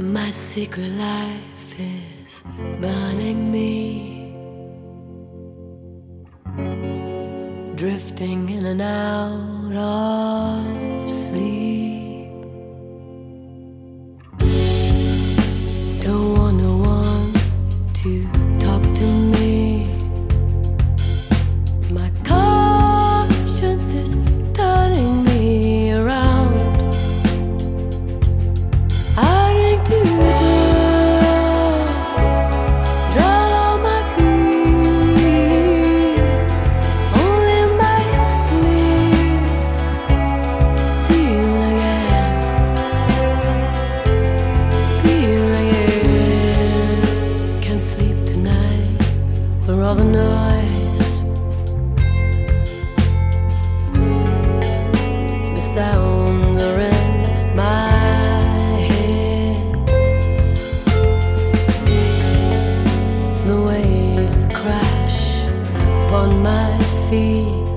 My secret life is burning me, drifting in and out of sleep. Don't want no one to talk to me. My car. all the noise. The sounds are in my head. The waves crash upon my feet.